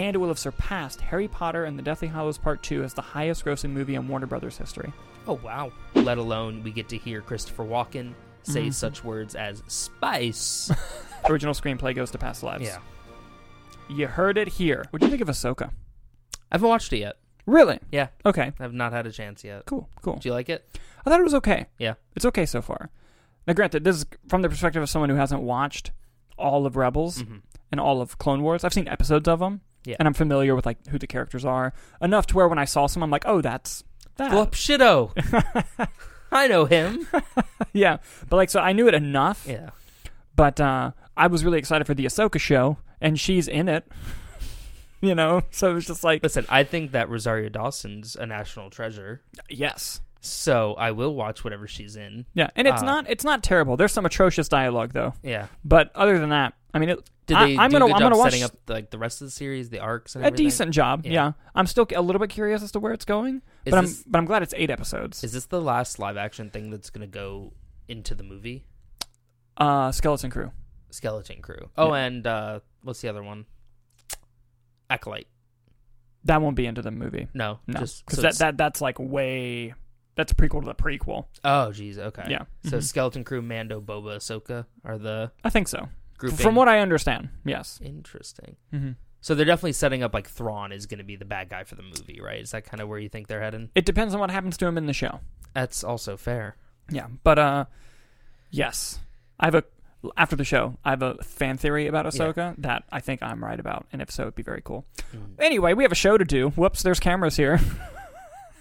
and it will have surpassed Harry Potter and the Deathly Hallows Part 2 as the highest grossing movie in Warner Brothers history. Oh wow! Let alone we get to hear Christopher Walken say Mhm. such words as spice. Original screenplay goes to Past Lives. yeah, You heard it here. What do you think of Ahsoka? I haven't watched it yet. Really? Yeah, Okay. I've not had a chance yet. Cool. Cool. Do you like it? I thought it was okay. Yeah. It's okay so far. Now, granted, this is from the perspective of someone who hasn't watched all of Rebels hmm and all of Clone Wars. I've seen episodes of them, Yeah. and I'm familiar with like who the characters are enough to where when I saw some, I'm like, oh, that's that. Shido. I know him. yeah, but like, so I knew it enough. Yeah. But uh, I was really excited for the Ahsoka show, and she's in it. you know, so it was just like, Listen, I think that Rosario Dawson's a national treasure. yes, So I will watch whatever she's in. yeah, and it's Uh, not it's not terrible. There's some atrocious dialogue though, Yeah. but other than that, I mean, it, Did I- they I'm do gonna a good I'm job gonna watch setting up like the rest of the series, the arcs, and a everything? decent job. Yeah. Yeah. I'm still a little bit curious as to where it's going, Is but this, I'm but I'm glad it's eight episodes. is this the last live action thing that's going to go into the movie? Uh, Skeleton Crew. Skeleton Crew. Oh, and uh, what's the other one? Acolyte. That won't be into the movie. No, No, just because so that, it's- that that's like way that's a prequel to the prequel. Oh, geez. Okay. Yeah. So Mhm. Skeleton Crew, Mando, Boba, Ahsoka are the I think so. Grouping. From what I understand, yes. Interesting. hmm So they're definitely setting up like Thrawn is going to be the bad guy for the movie, right? Is that kind of where you think they're heading? It depends on what happens to him in the show. That's also fair. Yeah, but uh, yes, I have a after the show. I have a fan theory about Ahsoka that I think I'm right about, and if so, it'd be very cool. Mm. Anyway, we have a show to do. Whoops, there's cameras here.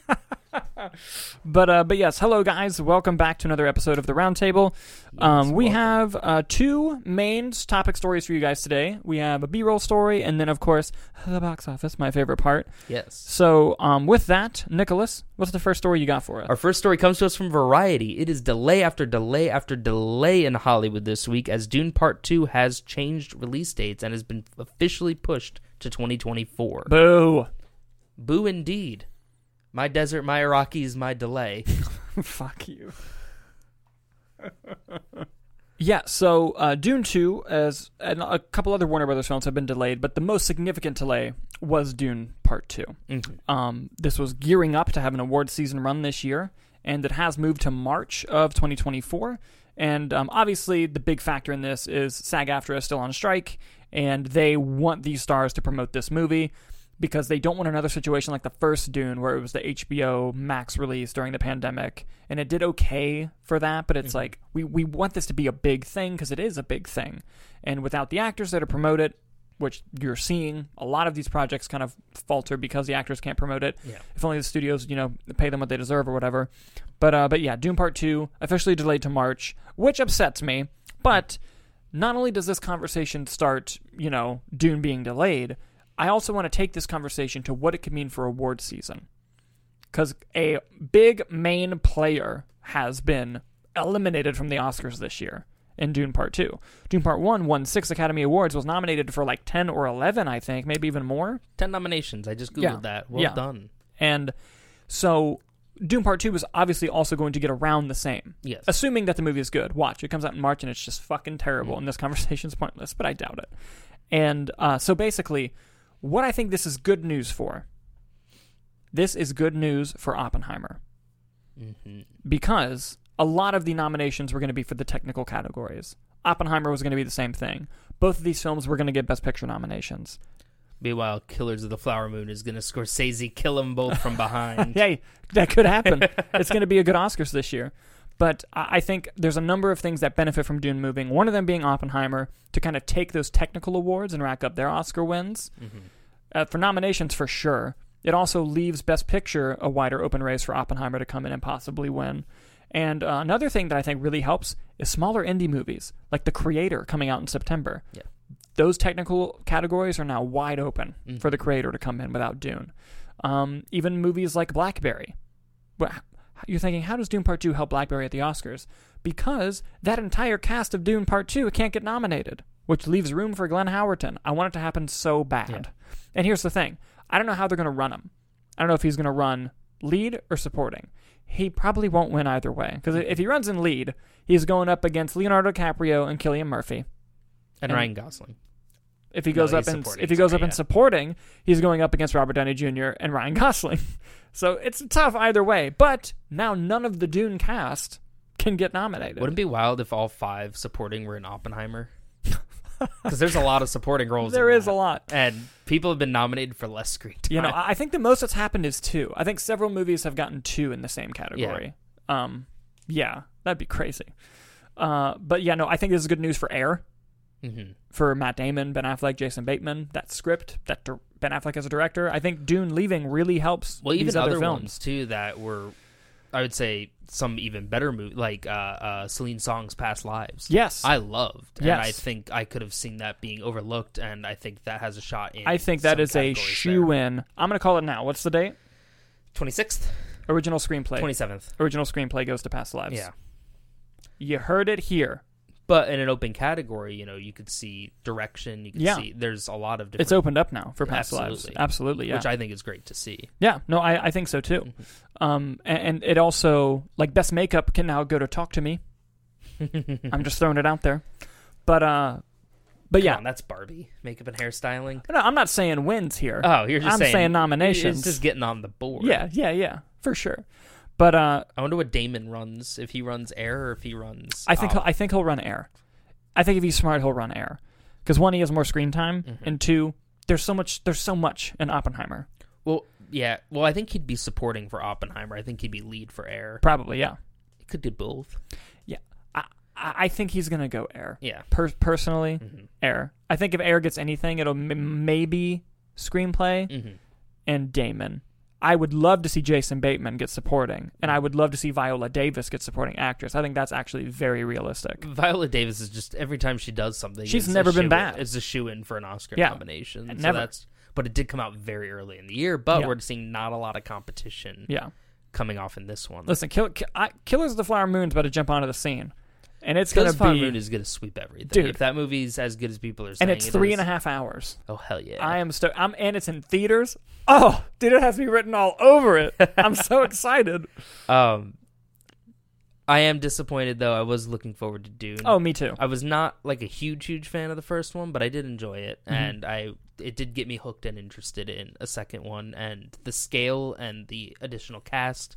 but uh, but yes, hello guys, welcome back to another episode of the Roundtable. Um, we have uh, two main topic stories for you guys today. We have a B-roll story, and then of course the box office, my favorite part. Yes. So um, with that, Nicholas, what's the first story you got for us? Our first story comes to us from Variety. It is delay after delay after delay in Hollywood this week as Dune Part 2 has changed release dates and has been officially pushed to 2024. Boo! Boo indeed. My desert, my Arrakis, my delay. Fuck you. yeah, so uh, Dune 2, as and a couple other Warner Brothers films have been delayed, but the most significant delay was Dune Part 2. Mhm. Um, this was gearing up to have an award season run this year, and it has moved to March of 2024. And um, obviously, the big factor in this is SAG-AFTRA is still on strike, and they want these stars to promote this movie because they don't want another situation like the first Dune, where it was the HBO Max release during the pandemic, and it did okay for that. But it's Mhm. like we we want this to be a big thing because it is a big thing, and without the actors there to promote it, which you're seeing a lot of these projects kind of falter because the actors can't promote it. Yeah. If only the studios, you know, pay them what they deserve or whatever. But uh, but yeah, Dune Part Two officially delayed to March, which upsets me. But not only does this conversation start, you know, Dune being delayed, I also want to take this conversation to what it could mean for award season. Because a big main player has been eliminated from the Oscars this year in Dune Part 2. Dune Part 1 won six Academy Awards, was nominated for like 10 or 11, I think, maybe even more. 10 nominations. I just Googled Yeah. that. Well Yeah. done. And so Dune Part 2 is obviously also going to get around the same. Yes. Assuming that the movie is good. Watch, it comes out in March and it's just fucking terrible, Mm. and this conversation's pointless, but I doubt it. And uh, so basically, what I think this is good news for, this is good news for Oppenheimer hmm because a lot of the nominations were going to be for the technical categories. Oppenheimer was going to be the same thing. Both of these films were going to get Best Picture nominations. Meanwhile, Killers of the Flower Moon is going to Scorsese kill them both from behind. Hey, that could happen. it's going to be a good Oscars this year. But I think there's a number of things that benefit from Dune moving. One of them being Oppenheimer to kind of take those technical awards and rack up their Oscar wins. Mhm. Uh, for nominations, for sure. It also leaves Best Picture a wider open race for Oppenheimer to come in and possibly win. And uh, another thing that I think really helps is smaller indie movies, like The Creator coming out in September. Yeah. Those technical categories are now wide open Mhm. for The Creator to come in without Dune. Um, even movies like Blackberry. You're thinking, how does Dune Part 2 help Blackberry at the Oscars? Because that entire cast of Dune Part 2 can't get nominated, which leaves room for Glenn Howerton. I want it to happen so bad. Yeah. And here's the thing I don't know how they're going to run him. I don't know if he's going to run lead or supporting. He probably won't win either way. Because if he runs in lead, he's going up against Leonardo DiCaprio and Cillian Murphy. And And- Ryan Gosling. If he No, goes up he's in supporting, if he goes up in yeah. supporting, he's going up against Robert Downey Jr. and Ryan Gosling. so it's tough either way. But now none of the Dune cast can get nominated. Wouldn't it be wild if all five supporting were in Oppenheimer? Because there's a lot of supporting roles. there is that. a lot. and people have been nominated for less screen time. You know, I I think the most that's happened is two. I think several movies have gotten two in the same category. Um, yeah, that'd be crazy. Uh, but yeah, no, I think this is good news for Air, hmm for Matt Damon, Ben Affleck, Jason Bateman. That script, that dir- Ben Affleck as a director. I think Dune leaving really helps. well, even these other, other, films. ones too that were, I would say, some even better movie like uh, uh, Celine Song's Past Lives. Yes, I loved, and Yes. I think I could have seen that being overlooked, and I think that has a shot in. I think that is a shoe in. I'm gonna call it now. What's the date? Twenty sixth, Original screenplay. twenty seventh. Original screenplay goes to Past Lives. Yeah, you heard it here. But in an open category, you know, you could see direction. You could Yeah. see there's a lot of different, It's opened up now for Past Lives. Absolutely. Absolutely, yeah. which I think is great to see. Yeah, no, I, I think so too. Mm-hmm. Um, and, and it also like best makeup can now go to Talk to Me. I'm just throwing it out there, but uh, but Come yeah, on, that's Barbie makeup and hairstyling. no, I'm not saying wins here. Oh, you're just I'm saying, saying nominations. It's just getting on the board. yeah, yeah, yeah, for sure. But uh, I wonder what Damon runs. If he runs air or if he runs. I think he'll, I think he'll run air. I think if he's smart, he'll run air. Because one, he has more screen time, Mhm. and two, there's so much there's so much in Oppenheimer. well, yeah. Well, I think he'd be supporting for Oppenheimer. I think he'd be lead for air. Probably, yeah. He could do both. Yeah, I I think he's gonna go air. Yeah. Per- personally, hmm air. I think if air gets anything, it'll m- maybe screenplay hmm and Damon. I would love to see Jason Bateman get supporting, and mm. I would love to see Viola Davis get supporting actress. I think that's actually very realistic. Viola Davis is just every time she does something, She's it's never been bad. It's a shoe in for an Oscar Yeah. nomination. So Never. that's but it did come out very early in the year. But Yeah. we're seeing not a lot of competition Yeah. coming off in this one. Listen, Kill, Ki- I, Killers of the Flower Moon's about to jump onto the scene, and it's gonna of be Moon is going to sweep everything. Dude. if that movie's as good as people are and saying, it's it three is- and a half hours. Oh hell yeah! I am sto- I'm and it's in theaters. Oh, dude, it has me written all over it. I'm so excited. Um, I am disappointed though. I was looking forward to Dune. Oh, me too. I was not like a huge, huge fan of the first one, but I did enjoy it, Mhm. and I it did get me hooked and interested in a second one. And the scale and the additional cast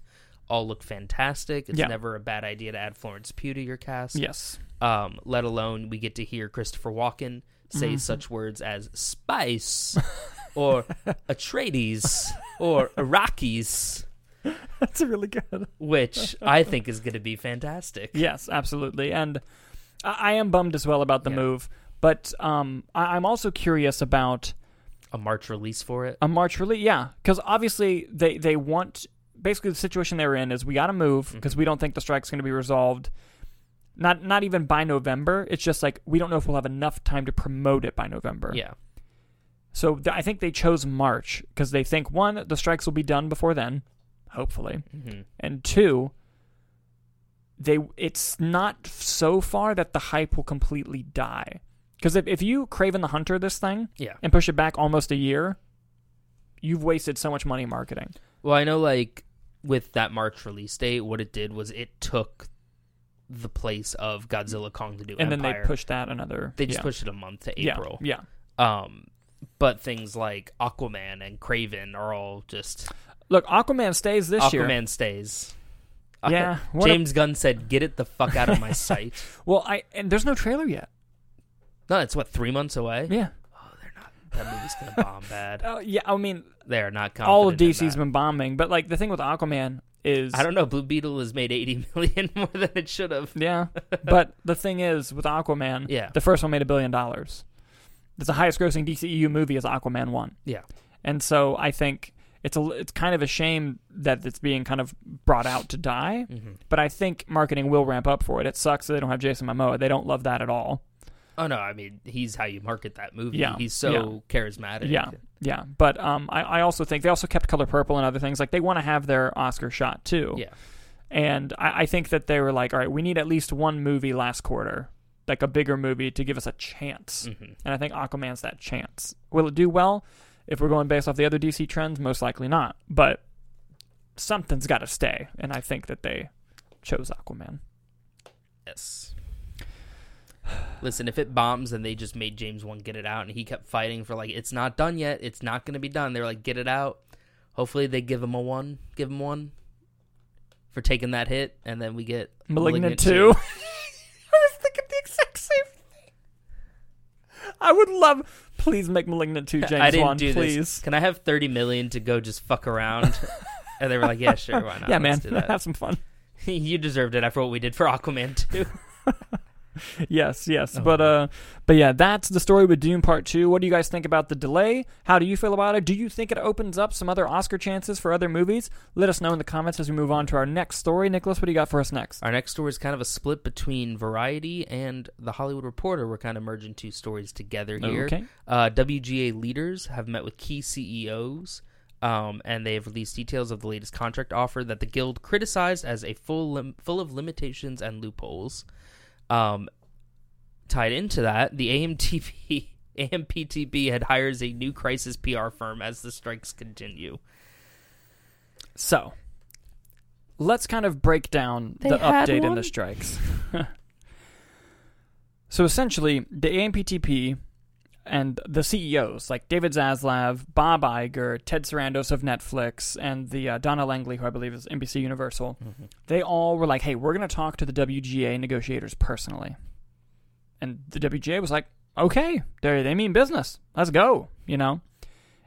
all look fantastic. It's Yeah. never a bad idea to add Florence Pugh to your cast. Yes. Um, let alone we get to hear Christopher Walken say Mhm. such words as spice or Atreides or Arrakis, That's really good. which I think is going to be fantastic. Yes, absolutely. And I, I am bummed as well about the Yeah. move, but um, I, I'm also curious about A March release for it. a March release. Yeah, because obviously they they want basically the situation they're in is we got to move Mm-hmm. because we don't think the strike's going to be resolved. Not not even by November. It's just like we don't know if we'll have enough time to promote it by November. Yeah. So th- I think they chose March because they think one the strikes will be done before then, hopefully, hmm and two they it's not so far that the hype will completely die. Because if, if you Kraven the Hunter this thing Yeah. and push it back almost a year, you've wasted so much money marketing. Well, I know like with that March release date, what it did was it took the place of Godzilla Kong to do And then they pushed that another. They just yeah. pushed it a month to April. Yeah. Um, but things like Aquaman and Kraven are all just Look, Aquaman stays this Aquaman year. Aquaman stays. Yeah. what a- James Gunn said, "Get it the fuck out of my sight." well, I and there's no trailer yet. No, it's what three months away. Yeah. They're. That movie's gonna bomb bad. Oh, yeah. I mean, They are not. all of confident DC's been bombing, but like the thing with Aquaman is I don't know. Blue Beetle has made eighty million more than it should have. Yeah, but the thing is with Aquaman, Yeah. the first one made a billion dollars. It's the highest grossing DCEU movie is Aquaman one. Yeah. and so I think it's a it's kind of a shame that it's being kind of brought out to die. hmm But I think marketing will ramp up for it. It sucks that they don't have Jason Momoa. They don't love that at all. Oh no, I mean he's how you market that movie. Yeah, he's so charismatic. Yeah, yeah. But um, I, I also think they also kept Color Purple and other things. Like they want to have their Oscar shot too. yeah. And I, I think that they were like, all right, we need at least one movie last quarter, like a bigger movie to give us a chance. hmm And I think Aquaman's that chance. Will it do well? If we're going based off the other DC trends, most likely not. But something's got to stay, and I think that they chose Aquaman. Yes. Listen, if it bombs, then they just made James Wan get it out, and he kept fighting for like it's not done yet. It's not going to be done. They're like, get it out. Hopefully, they give him a one. Give him one for taking that hit, and then we get Malignant, 2. I was thinking the exact same thing. I would love. Please make Malignant 2 James I didn't Wan, do please. this. Can I have thirty million to go just fuck around? and they were like, yeah, sure, why not? yeah, Let's man. Have some fun. you deserved it after what we did for Aquaman too. Yes, yes. Oh, but uh but yeah, that's the story with Dune Part 2. What do you guys think about the delay? How do you feel about it? Do you think it opens up some other Oscar chances for other movies? Let us know in the comments as we move on to our next story. Nicholas, what do you got for us next? Our next story is kind of a split between Variety and The Hollywood Reporter. We're kind of merging two stories together here. Okay. Uh, WGA leaders have met with key CEOs, um, and they have released details of the latest contract offer that the guild criticized as a full lim- full of limitations and loopholes. Um, tied into that, the AMTV AMPTP had hires a new crisis PR firm as the strikes continue. So, let's kind of break down They the had update in one? the strikes. so essentially, the AMPTP and the CEOs like David Zaslav, Bob Iger, Ted Sarandos of Netflix, and the uh, Donna Langley, who I believe is NBC Universal, they all were like, "Hey, we're going to talk to the WGA negotiators personally," and the WGA was like, "Okay, they they mean business. Let's go," you know.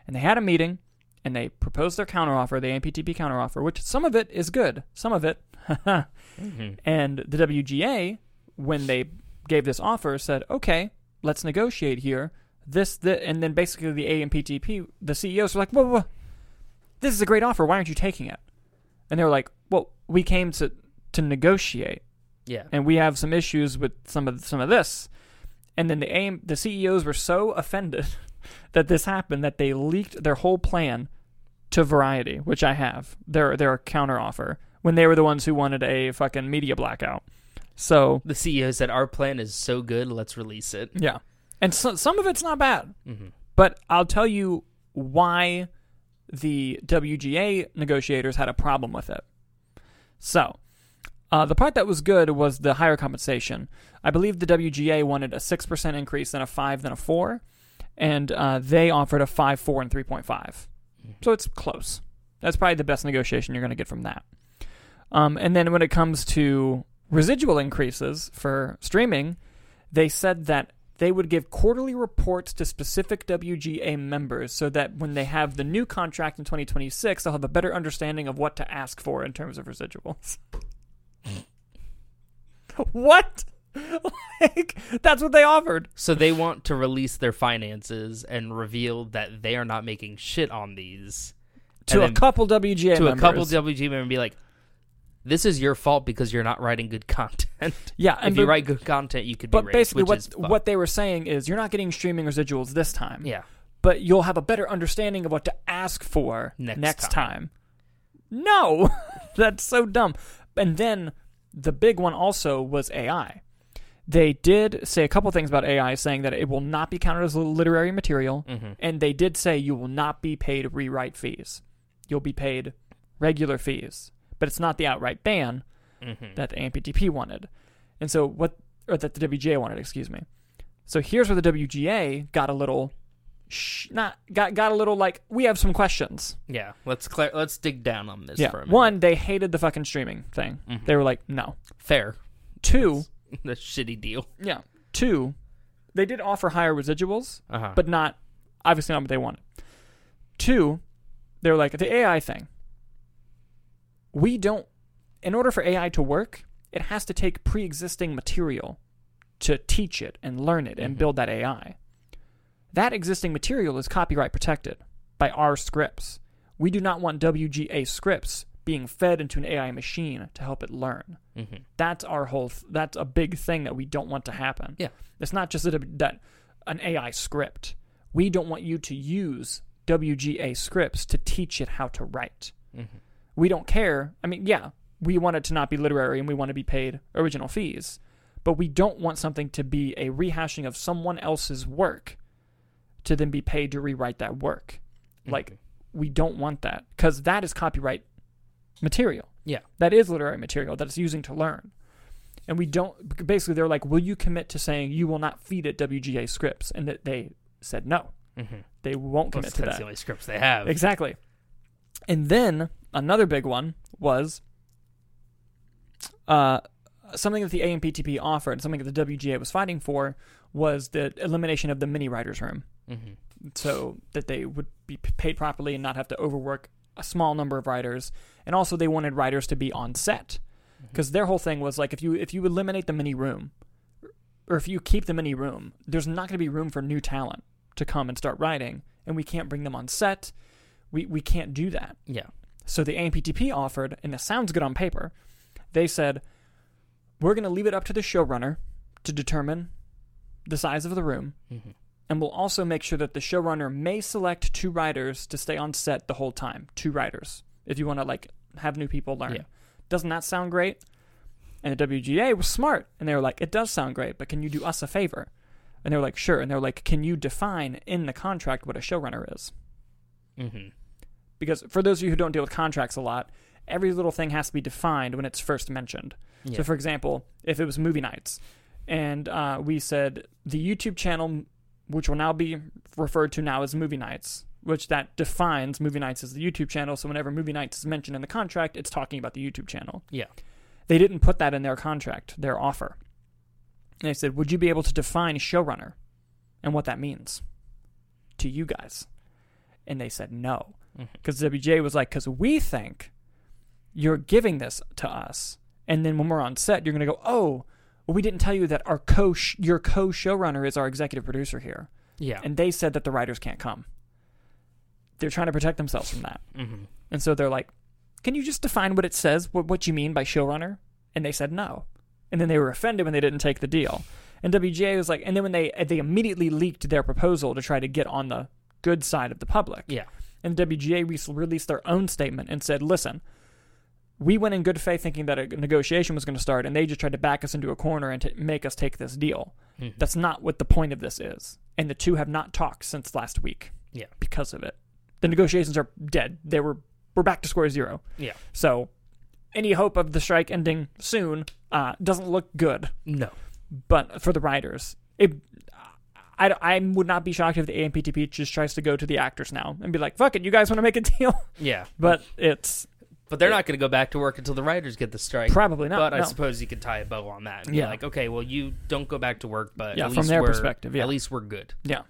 And they had a meeting, and they proposed their counteroffer, the AMPTP counteroffer, which some of it is good, some of it, and the WGA, when they gave this offer, said, "Okay, let's negotiate here." This, the, and then basically the AMPTP, the CEOs were like, whoa, whoa, whoa, this is a great offer. Why aren't you taking it? And they were like, well, we came to to negotiate, Yeah. and we have some issues with some of some of this. And then the AM, the CEOs were so offended that this happened that they leaked their whole plan to Variety, which I have their their counter offer when they were the ones who wanted a fucking media blackout. So The CEO said, Our plan is so good, let's release it. yeah, and so, some of it's not bad, hmm but I'll tell you why the WGA negotiators had a problem with it. So, uh, the part that was good was the higher compensation. I believe the WGA wanted a 6% increase, then a 5, then a 4, and uh, they offered a 5, 4, and 3.5. So it's close. That's probably the best negotiation you're going to get from that. Um, and then when it comes to residual increases for streaming, they said that they would give quarterly reports to specific WGA members so that when they have the new contract in 2026, they'll have a better understanding of what to ask for in terms of residuals. what? like, that's what they offered. So they want to release their finances and reveal that they are not making shit on these To a couple WGA to members. a couple WGA members and be like, "This is your fault because you're not writing good content. yeah, if you write good content, you could be But raised, basically, what what they were saying is, you're not getting streaming residuals this time. Yeah, but you'll have a better understanding of what to ask for Next next, time. time. No, that's so dumb. And then the big one also was AI. They did say a couple things about AI, saying that it will not be counted as literary material, hmm and they did say you will not be paid rewrite fees. You'll be paid regular fees, but it's not the outright ban hmm that the AMPTP wanted. And so what or that the WGA wanted, excuse me. So here's where the WGA got a little sh- not got got a little like we have some questions. yeah. Let's clear, let's dig down on this yeah. for a minute. One, they hated the fucking streaming thing. Mhm. They were like, "No." fair, Two, the shitty deal. yeah. Two, they did offer higher residuals, Uh huh. but not obviously not what they wanted. Two, they were like the AI thing. We don't in order for AI to work, it has to take pre-existing material to teach it and learn it and Mhm. build that AI. That existing material is copyright protected by our scripts. We do not want WGA scripts being fed into an AI machine to help it learn. hmm That's our whole. Th- that's a big thing that we don't want to happen. Yeah. it's not just that, that an AI script. We don't want you to use WGA scripts to teach it how to write. hmm We don't care. I mean, yeah, we want it to not be literary and we want to be paid original fees, but we don't want something to be a rehashing of someone else's work to then be paid to rewrite that work. Like, we don't want that because that is copyright material. Yeah. That is literary material that it's using to learn. and we don't. Basically, they're like, "Will you commit to saying you will not feed it WGA scripts?" And that they said no, Mm-hmm. they won't commit to that's that. the only scripts they have. Exactly. And then another big one was uh, something that the AMPTP offered, something that the WGA was fighting for, was the elimination of the mini writers' room, Mm-hmm. so that they would be paid properly and not have to overwork a small number of writers. And also, they wanted writers to be on set because their whole thing was like if you if you eliminate the mini room, or if you keep the mini room, there's not going to be room for new talent to come and start writing, and we can't bring them on set. We we can't do that. Yeah. So the AMPTP offered, and it sounds good on paper. They said, "We're going to leave it up to the showrunner to determine the size of the room, Mm-hmm. and we'll also make sure that the showrunner may select two writers to stay on set the whole time. Two writers, if you want to like have new people learn. Yeah. Doesn't that sound great? And the WGA was smart, and they were like, "It does sound great, but can you do us a favor?" And they were like, "Sure." And they were like, "Can you define in the contract what a showrunner is?" Mm-hmm. Because for those of you who don't deal with contracts a lot, every little thing has to be defined when it's first mentioned. Yeah. So, for example, if it was Movie Knights, and uh, we said the YouTube channel, which will now be referred to now as Movie Knights, which that defines Movie Knights as the YouTube channel. So, whenever Movie Knights is mentioned in the contract, it's talking about the YouTube channel. Yeah. They didn't put that in their contract, their offer. And they said, Would you be able to define showrunner and what that means to you guys? And they said no. Because WJ was like, Because we think you're giving this to us. And then when we're on set, you're going to go, Oh, well, we didn't tell you that our co your co showrunner is our executive producer here. Yeah. And they said that the writers can't come. They're trying to protect themselves from that. mm-hmm. And so they're like, "Can you just define what it says? What, what you mean by showrunner?" And they said no. And then they were offended when they didn't take the deal. And WGA was like, and then when they they immediately leaked their proposal to try to get on the good side of the public. Yeah. And WGA re- released their own statement and said, "Listen, we went in good faith thinking that a negotiation was going to start, and they just tried to back us into a corner and to make us take this deal. Mhm. That's not what the point of this is. And the two have not talked since last week. Yeah. because of it, the negotiations are dead. They were we're back to square zero. Yeah. So, any hope of the strike ending soon uh, doesn't look good. No. But for the writers, it, I, I would not be shocked if the AMPTP just tries to go to the actors now and be like, "Fuck it, you guys want to make a deal?" Yeah. But it's But they're not going to go back to work until the writers get the strike. probably not. but I suppose you could tie a bow on that. And Yeah. Be like, okay, well, you don't go back to work, but Yeah, at from their we're, perspective, yeah. at least we're good. yeah,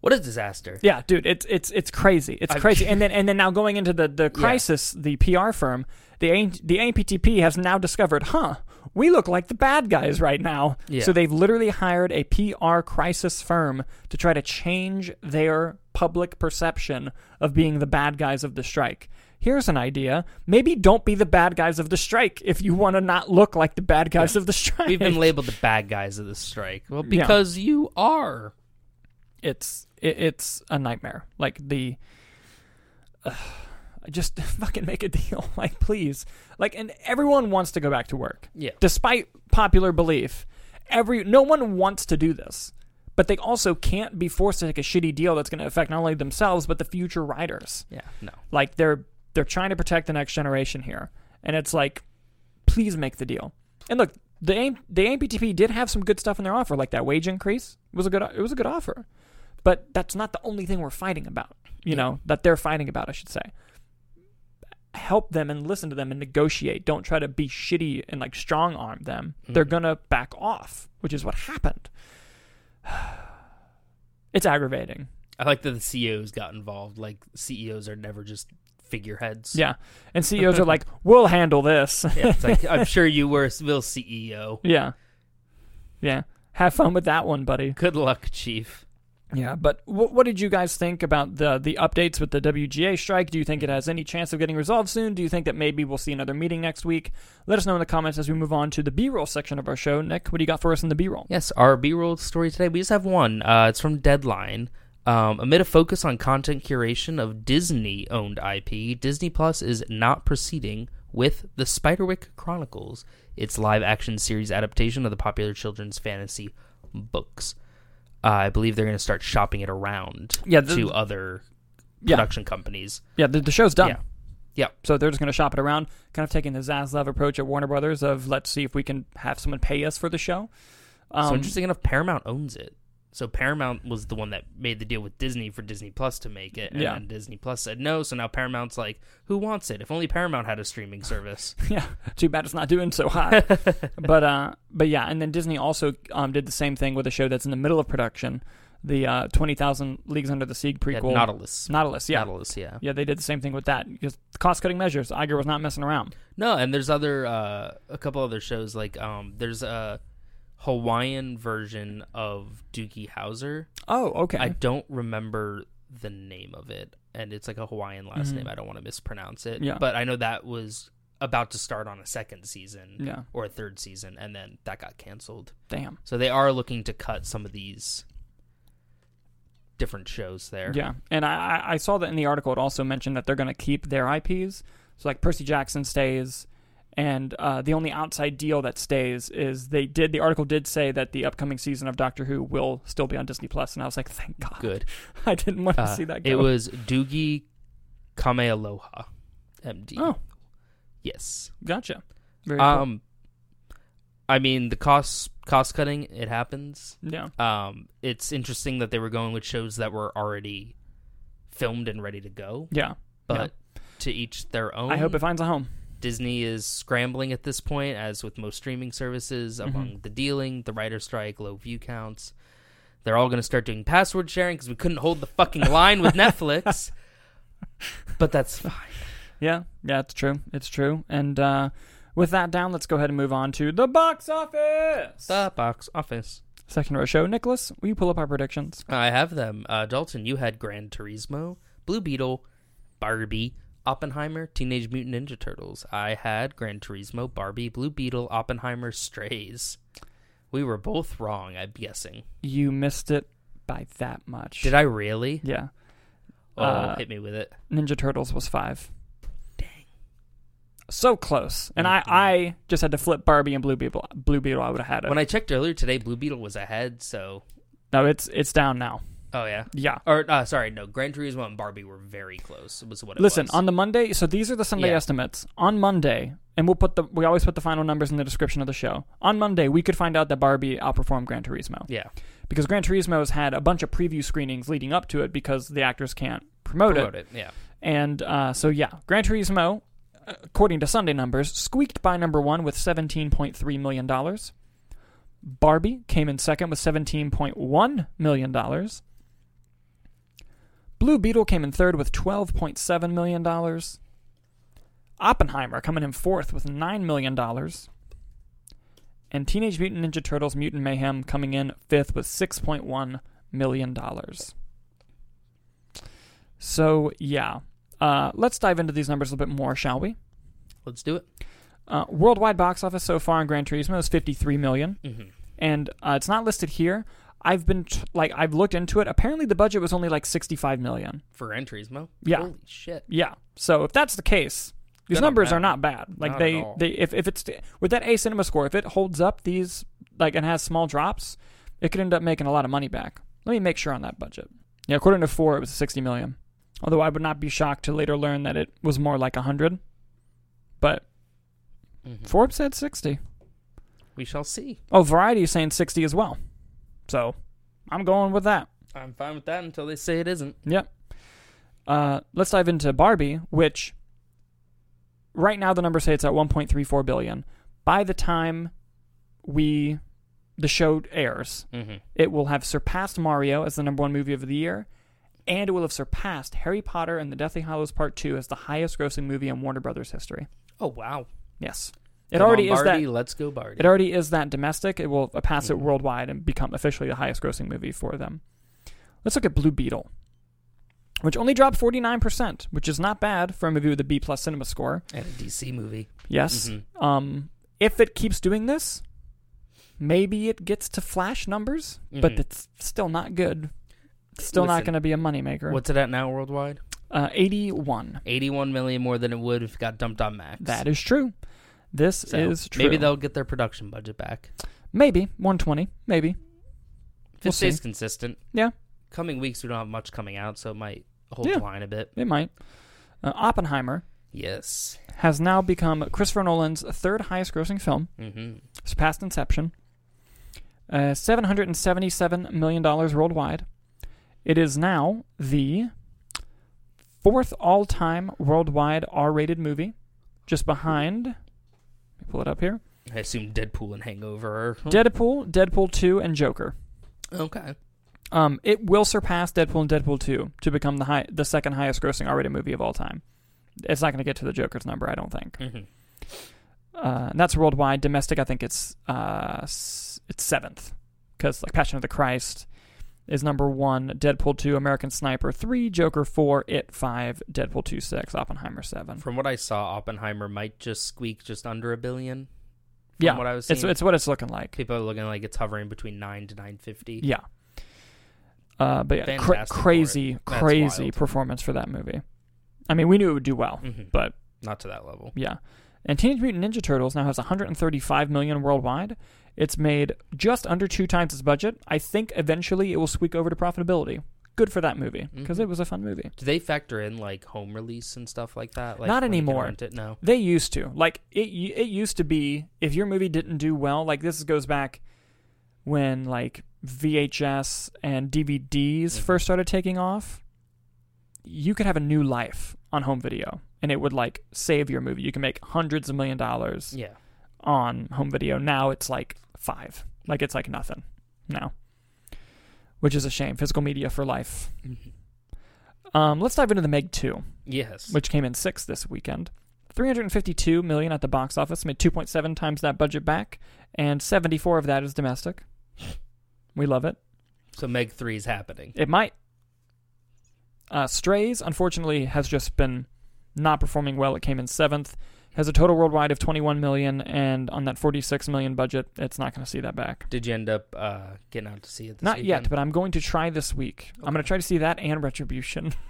What a disaster. yeah, dude, it's it's it's crazy. It's I'm- crazy. And then and then now going into the the crisis, the PR firm, the A, the AMPTP has now discovered, huh? We look like the bad guys right now. Yeah. So they've literally hired a PR crisis firm to try to change their public perception of being the bad guys of the strike. Here's an idea. Maybe don't be the bad guys of the strike if you want to not look like the bad guys of the strike. We've been labeled the bad guys of the strike. Well, Yeah. because you are. it's it, it's a nightmare. Like the uh, just fucking make a deal. Like please. Like and everyone wants to go back to work. Yeah. Despite popular belief, every no one wants to do this. But they also can't be forced to take a shitty deal that's going to affect not only themselves but the future riders. Yeah. No. Like they're they're trying to protect the next generation here. And it's like please make the deal. And look, the AIM, the AMPTP did have some good stuff in their offer, like that wage increase was a good it was a good offer. But that's not the only thing we're fighting about. You know, that they're fighting about, I should say. Help them and listen to them and negotiate. Don't try to be shitty and like strong arm them. They're Mhm. gonna back off, which is what happened. It's aggravating. I like that the CEOs got involved. Like CEOs are never just figureheads. Yeah. And CEOs are like, we'll handle this. Yeah, it's like I'm sure you were Will CEO. yeah. Yeah. Have fun with that one, buddy. Good luck, Chief. Yeah, but what, what did you guys think about the the updates with the WGA strike? Do you think it has any chance of getting resolved soon? Do you think that maybe we'll see another meeting next week? Let us know in the comments as we move on to the B-roll section of our show. Nick, what do you got for us in the B-roll? Yes, our B-roll story today. We just have one. Uh, it's from Deadline. Um, amid a focus on content curation of Disney-owned IP, Disney Plus is not proceeding with the Spiderwick Chronicles, its live-action series adaptation of the popular children's fantasy books. Uh, I believe they're going to start shopping it around Yeah, the- to other Yeah. production companies. Yeah, the, the show's done. Yeah. Yep. So they're just going to shop it around, kind of taking the Zaslav approach at Warner Brothers of let's see if we can have someone pay us for the show. Um, so interesting enough, Paramount owns it. So Paramount was the one that made the deal with Disney for Disney Plus to make it, and Yeah. then Disney Plus said no. So now Paramount's like, who wants it? If only Paramount had a streaming service. yeah, too bad it's not doing so hot. but uh, but yeah, and then Disney also um, did the same thing with a show that's in the middle of production, the uh, Twenty Thousand Leagues Under the Sea Yeah, prequel, Nautilus. Nautilus. Yeah, Nautilus, yeah. yeah, they did the same thing with that because cost cutting measures. Iger was not messing around. No, and there's other uh, a couple other shows like um, there's a Hawaiian version of Doogie Howser. Oh, okay. I don't remember the name of it, and it's like a Hawaiian last Mhm. name. I don't want to mispronounce it. Yeah. but I know that was about to start on a second season yeah, or a third season, and then that got canceled. damn. So they are looking to cut some of these different shows there. Yeah, and I, I- I saw that in the article. It also mentioned that they're going to keep their IPs. So like Percy Jackson stays, and uh, the only outside deal that stays is they did. The article did say that the upcoming season of Doctor Who will still be on Disney Plus, and I was like, thank God. Good. I didn't want to Uh, see that go. it was Doogie Kamealoha, MD. Oh, yes. gotcha. Very cool. Um, I mean the cost cost cutting it happens. Yeah, Um, it's interesting that they were going with shows that were already filmed and ready to go, yeah. but to each their own. I hope it finds a home. Disney is scrambling at this point, as with most streaming services, Mm-hmm. among the dealing, the writer strike, low view counts. They're all going to start doing password sharing because we couldn't hold the fucking line with Netflix. But that's fine. Yeah, yeah, it's true. It's true. And uh, with that down, let's go ahead and move on to the box office. The box office. Second row show. Nicholas, will you pull up our predictions? I have them. Uh, Dalton, you had Gran Turismo, Blue Beetle, Barbie, Oppenheimer, Teenage Mutant Ninja Turtles. I had Gran Turismo, Barbie, Blue Beetle, Oppenheimer, Strays. We were both wrong, I'm guessing. You missed it by that much. Did I really? Yeah. Oh, Uh, hit me with it. Ninja Turtles was five. Dang. So close. And I, I just had to flip Barbie and Blue Beetle. Blue Beetle, I would have had it. When I checked earlier today, Blue Beetle was ahead. So, no, it's it's down now. Oh yeah, Yeah. or uh, sorry, no, Gran Turismo and Barbie were very close. Was what it Listen, was. on the Monday, so these are the Sunday Yeah. estimates. On Monday, and we'll put the we always put the final numbers in the description of the show. On Monday, we could find out that Barbie outperformed Gran Turismo yeah, because Gran Turismo has had a bunch of preview screenings leading up to it because the actors can't promote, promote it. it. Yeah, And uh, so yeah, Gran Turismo, uh, according to Sunday numbers, squeaked by number one with seventeen point three million dollars. Barbie came in second with seventeen point one million dollars. Blue Beetle came in third with twelve point seven million dollars. Oppenheimer coming in fourth with nine million dollars. And Teenage Mutant Ninja Turtles Mutant Mayhem coming in fifth with six point one million dollars. So yeah, uh, let's dive into these numbers a little bit more, shall we? let's do it. Uh, worldwide box office so far on Gran Turismo is 53 million, hmm and uh, it's not listed here. I've been t- like I've looked into it. Apparently, the budget was only like 65 million. For entries. Turismo, Yeah. holy shit. Yeah. So if that's the case, these numbers them. are not bad. Like Not they, they if if it's with that A cinema score, if it holds up these like and has small drops, it could end up making a lot of money back. Let me make sure on that budget. Yeah, according to Forbes, it was 60 million. Although I would not be shocked to later learn that it was more like 100. But Mhm. Forbes said 60. We shall see. Oh, Variety is saying 60 as well. So I'm going with that. I'm fine with that until they say it isn't. Yep. Uh, let's dive into Barbie, which right now the numbers say it's at 1.34 billion. By the time we the show airs, Mm-hmm. it will have surpassed Mario as the number one movie of the year, and it will have surpassed Harry Potter and the Deathly Hallows Part Two as the highest-grossing movie in Warner Brothers history. Oh wow! Yes, it already is that. Let's go, Barty. It already is that domestic. It will pass it Mhm. worldwide and become officially the highest grossing movie for them. Let's look at Blue Beetle, which only dropped 49%, which is not bad for a movie with a B plus cinema score. and a DC movie. Yes. Mhm. Um, if it keeps doing this, maybe it gets to flash numbers, but Mhm. it's still not good. It's still not going to be a moneymaker. What's it at now worldwide? Uh, 81. 81 million more than it would if it got dumped on Max. That is true. This So, is true. Maybe they'll get their production budget back. Maybe 120. Maybe. If We'll it stays see. consistent. Yeah. Coming weeks we don't have much coming out, so it might hold Yeah. the line a bit. It might. Uh, Oppenheimer Yes. has now become Christopher Nolan's third highest grossing film, Mm-hmm. surpassed Inception. Uh, $777 million worldwide. It is now the fourth all time worldwide R rated movie, just behind. Pull it up here I assume Deadpool and Hangover. Are... Deadpool, Deadpool 2, and Joker. Okay. Um, it will surpass Deadpool and Deadpool 2 to become the high, the second highest grossing R rated movie of all time. It's not going to get to the Joker's number, I don't think. Mm-hmm. Uh, and that's worldwide. Domestic, I think it's uh, it's seventh because like Passion of the Christ is number one. Deadpool two, American Sniper three, Joker four, It five, Deadpool two six, Oppenheimer seven. From what I saw, Oppenheimer might just squeak just under a billion. Yeah, what I was it's seeing. it's what it's looking like. People are looking like it's hovering between nine to nine fifty. Yeah. Uh, but yeah, cra- crazy, crazy wild. performance for that movie. I mean, we knew it would do well, Mm-hmm. but not to that level. Yeah. And Teenage Mutant Ninja Turtles now has 135 million worldwide. It's made just under two times its budget. I think eventually it will squeak over to profitability. Good for that movie because Mhm. it was a fun movie. Do they factor in like home release and stuff like that? Like Not when you can anymore. rent it? No. They used to like it. It used to be if your movie didn't do well. Like this goes back when like VHS and DVDs Mhm. first started taking off. You could have a new life on home video, and it would like save your movie. You can make hundreds of million dollars Yeah. on home video. Now it's like five. Like it's like nothing now, which is a shame. Physical media for life. Um, let's dive into the Meg Two, Yes. which came in sixth this weekend. 352 million at the box office, made 2.7 times that budget back, and 74 of that is domestic. We love it. so Meg three is happening. It might. Uh, Strays, unfortunately, has just been not performing well. It came in seventh. Has a total worldwide of 21 million, and on that 46 million budget, it's not going to see that back. Did you end up uh, getting out to see it? This Not yet, but I'm going to try this week. I'm going to try to see that and Retribution.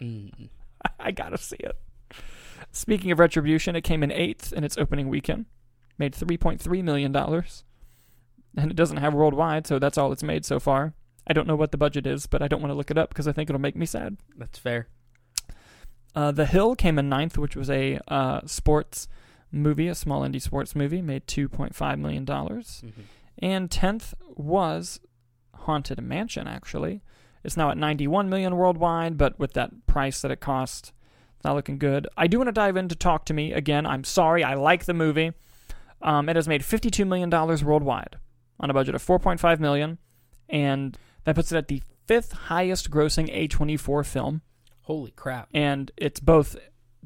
Mm. I gotta see it. Speaking of Retribution, it came in eighth in its opening weekend, made 3.3 million dollars, and it doesn't have worldwide, so that's all it's made so far. I don't know what the budget is, but I don't want to look it up because I think it'll make me sad. That's fair. Uh, the Hill came in ninth, which was a uh, sports movie, a small indie sports movie, made 2.5 million dollars. Mhm. And 10th was Haunted Mansion, actually. It's now at 91 million worldwide, but with that price that it cost, not looking good. I do want to dive into Talk to Me again. I'm sorry, I like the movie. Um, it has made 52 million dollars worldwide on a budget of 4.5 million, and that puts it at the fifth highest grossing A24 film, Holy crap! and it's both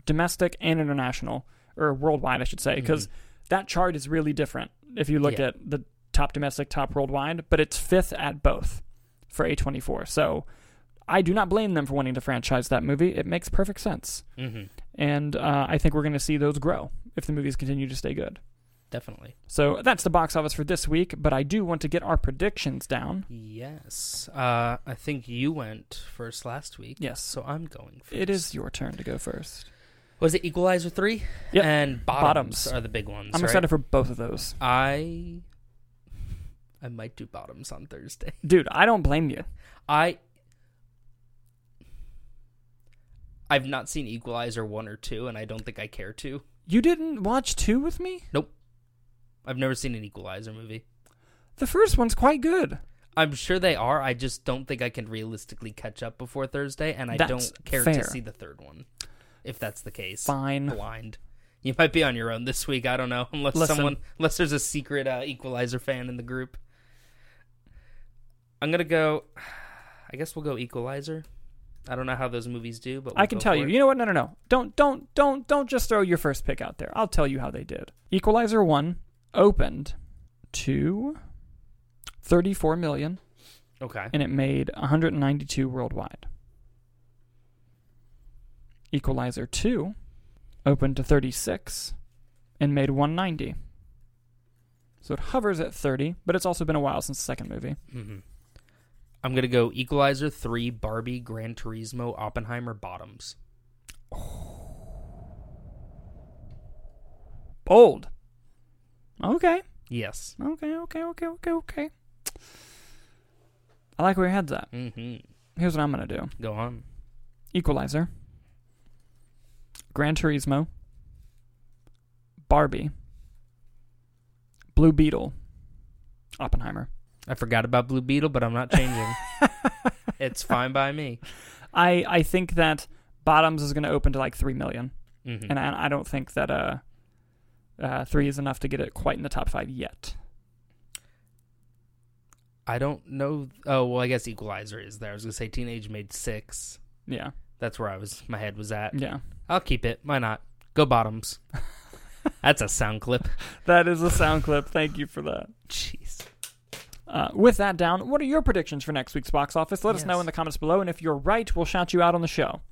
domestic and international, or worldwide, I should say, because that chart is really different if you look Yeah. at the top domestic, top worldwide, but it's fifth at both for A24. So I do not blame them for wanting to franchise that movie. It makes perfect sense. hmm And uh, I think we're going to see those grow if the movies continue to stay good. Definitely. So that's the box office for this week, but I do want to get our predictions down. Yes. Uh, I think you went first last week. Yes. So I'm going first. It is your turn to go first. Was it Equalizer three? Yep. And bottoms, Bottoms. are the big ones. I'm right? excited for both of those. I I might do bottoms on Thursday. Dude, I don't blame you. I I've not seen Equalizer one or two, and I don't think I care to. You didn't watch two with me? I've never seen an Equalizer movie. The first one's quite good. I'm sure they are. I just don't think I can realistically catch up before Thursday, and I That's don't care fair. to see the third one. If that's the case, Fine. blind. You might be on your own this week. I don't know, unless Listen. someone, unless there's a secret uh, Equalizer fan in the group. I'm gonna go. I guess we'll go Equalizer. I don't know how those movies do, but I we'll can go tell you. it. You know what? No, no, no. Don't, don't, don't, don't just throw your first pick out there. I'll tell you how they did. Equalizer one opened to 34 million, Okay. and it made 192 worldwide. Equalizer two opened to 36, and made 190. So it hovers at 30, but it's also been a while since the second movie. hmm I'm gonna go Equalizer three, Barbie, Gran Turismo, Oppenheimer, Bottoms. Bold. Okay. Yes. Okay, okay, okay, okay, okay. I like where your head's at. hmm Here's what I'm gonna do: Go on. Equalizer, Gran Turismo, Barbie, Blue Beetle, Oppenheimer. I forgot about Blue Beetle, but I'm not changing. it's fine by me. I I think that Bottoms is going to open to like three million, Mhm. and I, I don't think that uh, uh, three is enough to get it quite in the top five yet. I don't know. Oh well, I guess Equalizer is there. I was gonna say Teenage made six. Yeah, That's where I was. My head was at. yeah. I'll keep it. Why not? Go Bottoms. That's a sound clip. That is a sound clip. Thank you for that. Jeez. Uh, with that down, what are your predictions for next week's box office? Let us know in the comments below, and if you're right, we'll shout you out on the show.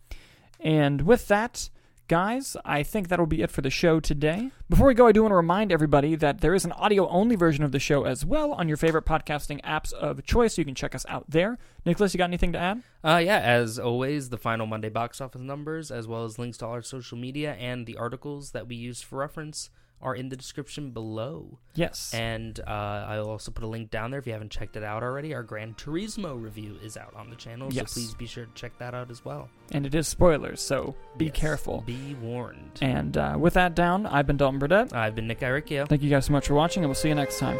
And with that, guys, I think that'll be it for the show today. Before we go, I do want to remind everybody that there is an audio only version of the show as well on your favorite podcasting apps of choice. So you can check us out there. Nicholas, you got anything to add? Uh, yeah, as always, the final Monday box office numbers, as well as links to all our social media and the articles that we used for reference, are in the description below. Yes. And uh, I'll also put a link down there if you haven't checked it out already. Our Gran Turismo review is out on the channel, Yes. so please be sure to check that out as well. And it is spoilers, so be Yes, careful. Be warned. And uh, with that down, I've been Dalton Burdett. I've been Nick Iricchio. Thank you guys so much for watching, and we'll see you next time.